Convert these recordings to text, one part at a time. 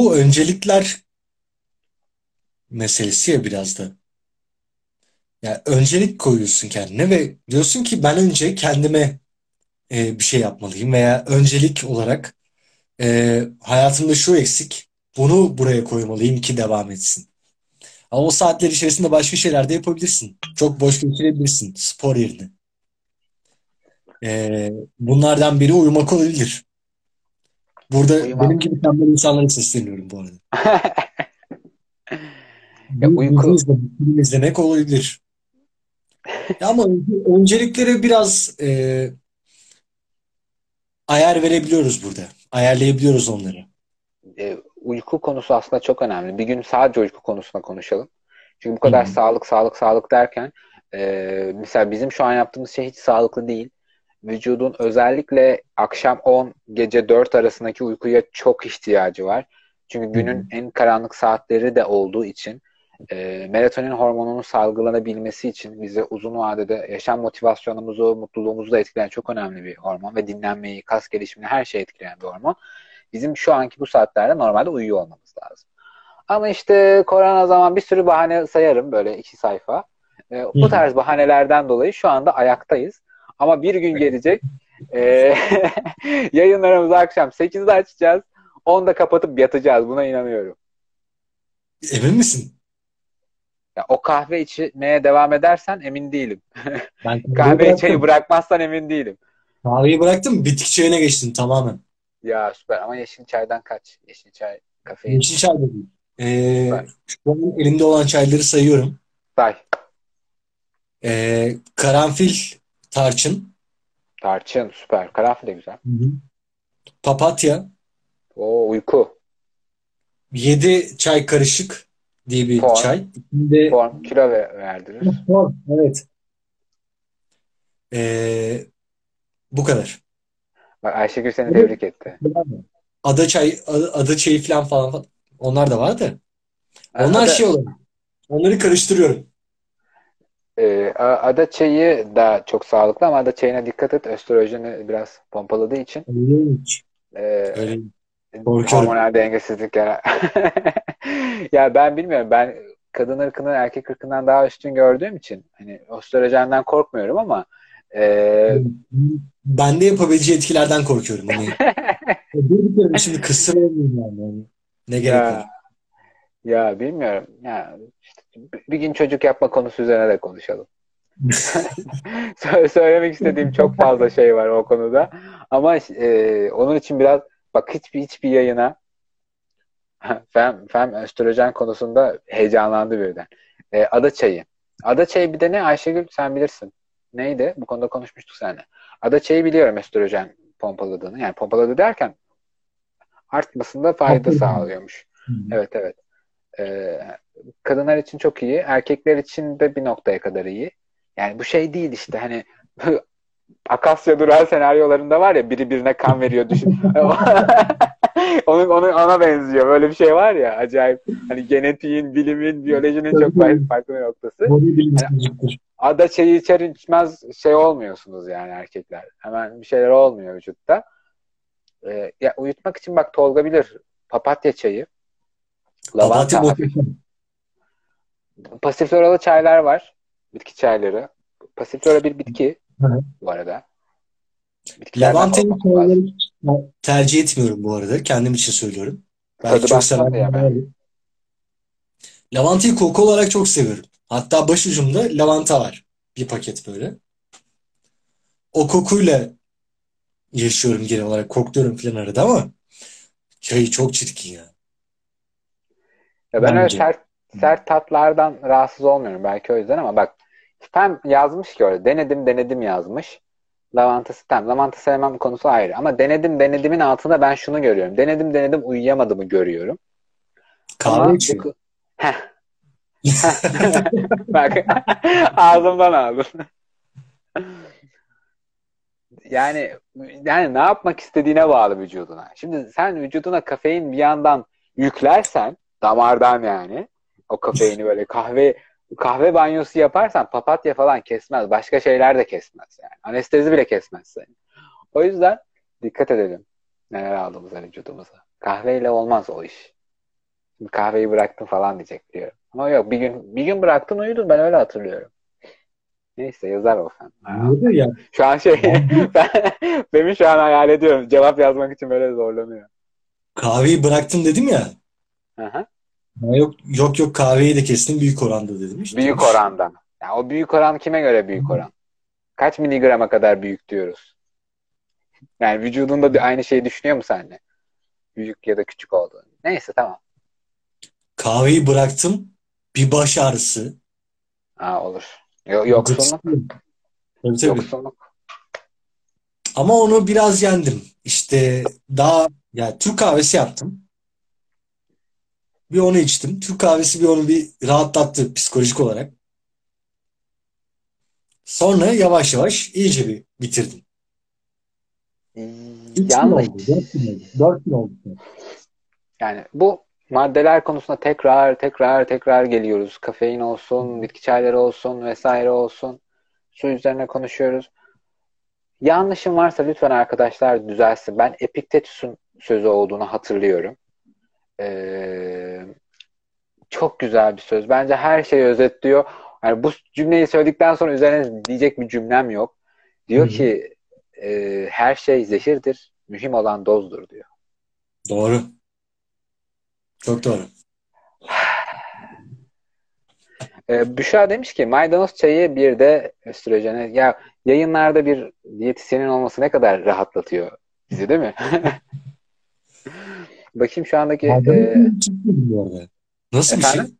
bu öncelikler meselesi ya biraz da. Yani öncelik koyuyorsun kendine ve diyorsun ki ben önce kendime e, bir şey yapmalıyım veya öncelik olarak e, hayatımda şu eksik, bunu buraya koymalıyım ki devam etsin. Ama o saatler içerisinde başka şeyler de yapabilirsin. Çok boş geçirebilirsin spor yerine. E, bunlardan biri uyumak olabilir. Burada Uyumak. benim gibi tembel insanlara sesleniyorum bu arada. Ya uyku film izlemek olabilir. Ya ama önce- önceliklere biraz e, ayar verebiliyoruz burada. Ayarlayabiliyoruz onları. e, uyku konusu aslında çok önemli. Bir gün sadece uyku konusuna konuşalım. Çünkü bu kadar hı. sağlık, sağlık, sağlık derken e, mesela bizim şu an yaptığımız şey hiç sağlıklı değil. Vücudun özellikle akşam 10, gece 4 arasındaki uykuya çok ihtiyacı var. Çünkü günün en karanlık saatleri de olduğu için e, melatonin hormonunun salgılanabilmesi için bize uzun vadede yaşam motivasyonumuzu, mutluluğumuzu da etkileyen çok önemli bir hormon ve dinlenmeyi, kas gelişimini her şeyi etkileyen bir hormon. Bizim şu anki bu saatlerde normalde uyuyor olmamız lazım. Ama işte korona zaman bir sürü bahane sayarım böyle iki sayfa. E, bu tarz bahanelerden dolayı şu anda ayaktayız. Ama bir gün gelecek e, yayınlarımızı akşam 8'de açacağız. 10'da kapatıp yatacağız. Buna inanıyorum. Emin misin? Ya, o kahve içmeye devam edersen emin değilim. Ben Kahve çayı bıraktım. bırakmazsan emin değilim. Kahveyi bıraktım. Bitki çayına geçtim tamamen. Ya süper ama yeşil çaydan kaç. Yeşil çay, kafein. Yeşil çay değil. Ee, şu an elimde olan çayları sayıyorum. Say. Ee, karanfil, tarçın, Tarçın süper. Karanfil de güzel. Hı hı. papatya, O uyku. 7 çay karışık diye bir Form. çay. İçinde Form. Kilo ve- verdirir. Form, evet. Ee, bu kadar. Bak Ayşegül seni tebrik etti. Ada çay, ada, çayı falan falan. Onlar da var da. Ha, Onlar ada, şey olur. Onları karıştırıyorum. E, ada çayı da çok sağlıklı ama ada çayına dikkat et. Östrojeni biraz pompaladığı için Öyleymiş. e, Öyle. Korkuyorum. hormonal dengesizlik yarar. Ya ben bilmiyorum. Ben kadın ırkını erkek ırkından daha üstün gördüğüm için hani östrojenden korkmuyorum ama e, Ben de yapabileceği etkilerden korkuyorum. Hani şimdi kısırayım yani. Hani ne gerek var? Ya bilmiyorum. Ya işte bir gün çocuk yapma konusu üzerine de konuşalım. Sö- Söylemek istediğim çok fazla şey var o konuda. Ama e, onun için biraz bak hiçbir hiçbir yayına fem, fem östrojen konusunda heyecanlandı birden. E, ada çayı. Ada çayı bir de ne Ayşegül sen bilirsin. Neydi? Bu konuda konuşmuştuk seninle. Ada çayı biliyorum östrojen pompaladığını. Yani pompaladı derken artmasında fayda sağlıyormuş. Evet evet. E, kadınlar için çok iyi. Erkekler için de bir noktaya kadar iyi. Yani bu şey değil işte hani Akasya Durağı senaryolarında var ya biri birine kan veriyor düşün. onun, onun, ona benziyor. Böyle bir şey var ya acayip. Hani genetiğin, bilimin, biyolojinin çok farklı, noktası. Bodybuilding'dir. Ada çayı içer içmez şey olmuyorsunuz yani erkekler. Hemen bir şeyler olmuyor vücutta. Ee, ya uyutmak için bak Tolga bilir. Papatya çayı. Lavanta muhteşem. Pasifloralı çaylar var. Bitki çayları. Pasiflora bir bitki Hı bu arada. Bitkilerden Lavantayı çayları tercih etmiyorum bu arada. Kendim için söylüyorum. Belki Tadı çok vardır. Lavantayı koku olarak çok seviyorum. Hatta başucumda lavanta var. Bir paket böyle. O kokuyla yaşıyorum genel olarak. Kokluyorum falan arada ama çayı çok çirkin ya. Ya ben öyle Bence. sert, sert tatlardan rahatsız olmuyorum belki o yüzden ama bak Stem yazmış ki orada denedim denedim yazmış. Lavanta Stem. Lavanta sevmem konusu ayrı. Ama denedim denedimin altında ben şunu görüyorum. Denedim denedim uyuyamadığımı görüyorum. Kahve Ama içiyor. bu... Heh. Bak ağzımdan aldın. Yani yani ne yapmak istediğine bağlı vücuduna. Şimdi sen vücuduna kafein bir yandan yüklersen damardan yani o kafeini böyle kahve kahve banyosu yaparsan papatya falan kesmez. Başka şeyler de kesmez yani. Anestezi bile kesmez seni. O yüzden dikkat edelim neler aldığımıza vücudumuza. Kahveyle olmaz o iş. kahveyi bıraktım falan diyecek diyorum. Ama yok bir gün bir gün bıraktın uyudun ben öyle hatırlıyorum. Neyse yazar o sen. Ya. Şu an şey ben, benim şu an hayal ediyorum. Cevap yazmak için böyle zorlanıyor. Kahveyi bıraktım dedim ya. Ya Yok yok yok kahveyi de kestim büyük oranda dedim. Büyük oranda. Ya o büyük oran kime göre büyük oran? Kaç miligrama kadar büyük diyoruz? Yani vücudunda aynı şeyi düşünüyor mu seninle? Büyük ya da küçük olduğunu. Neyse tamam. Kahveyi bıraktım. Bir baş ağrısı. Aa, olur. Yo- yoksunluk. Tabii tabii. Yoksunluk. Ama onu biraz yendim. İşte daha ya Türk kahvesi yaptım. Bir onu içtim. Türk kahvesi bir onu bir rahatlattı psikolojik olarak. Sonra yavaş yavaş iyice bir bitirdim. Üç gün Yanlış. dört gün. Dört gün oldu. Yani bu maddeler konusunda tekrar tekrar tekrar geliyoruz. Kafein olsun, bitki çayları olsun vesaire olsun. Su üzerine konuşuyoruz. Yanlışım varsa lütfen arkadaşlar düzelsin. Ben Epiktetus'un sözü olduğunu hatırlıyorum. Ee, çok güzel bir söz. Bence her şeyi özetliyor. Yani bu cümleyi söyledikten sonra üzerine diyecek bir cümlem yok. Diyor Hı hı. ki e, her şey zehirdir. Mühim olan dozdur diyor. Doğru. Çok doğru. Ee, Büşra demiş ki maydanoz çayı bir de östrojeni. Ya yayınlarda bir diyetisyenin olması ne kadar rahatlatıyor bizi değil mi? Bakayım şu andaki e, arada? Nasıl bir şey? Efendim?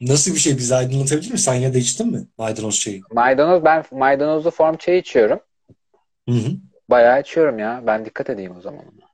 Nasıl bir şey? Bizi aydınlatabilir misin? Sen ya da içtin mi maydanoz çayı? maydanoz ben maydanozlu form çayı içiyorum. Hı hı. Bayağı içiyorum ya. Ben dikkat edeyim o zaman. ona.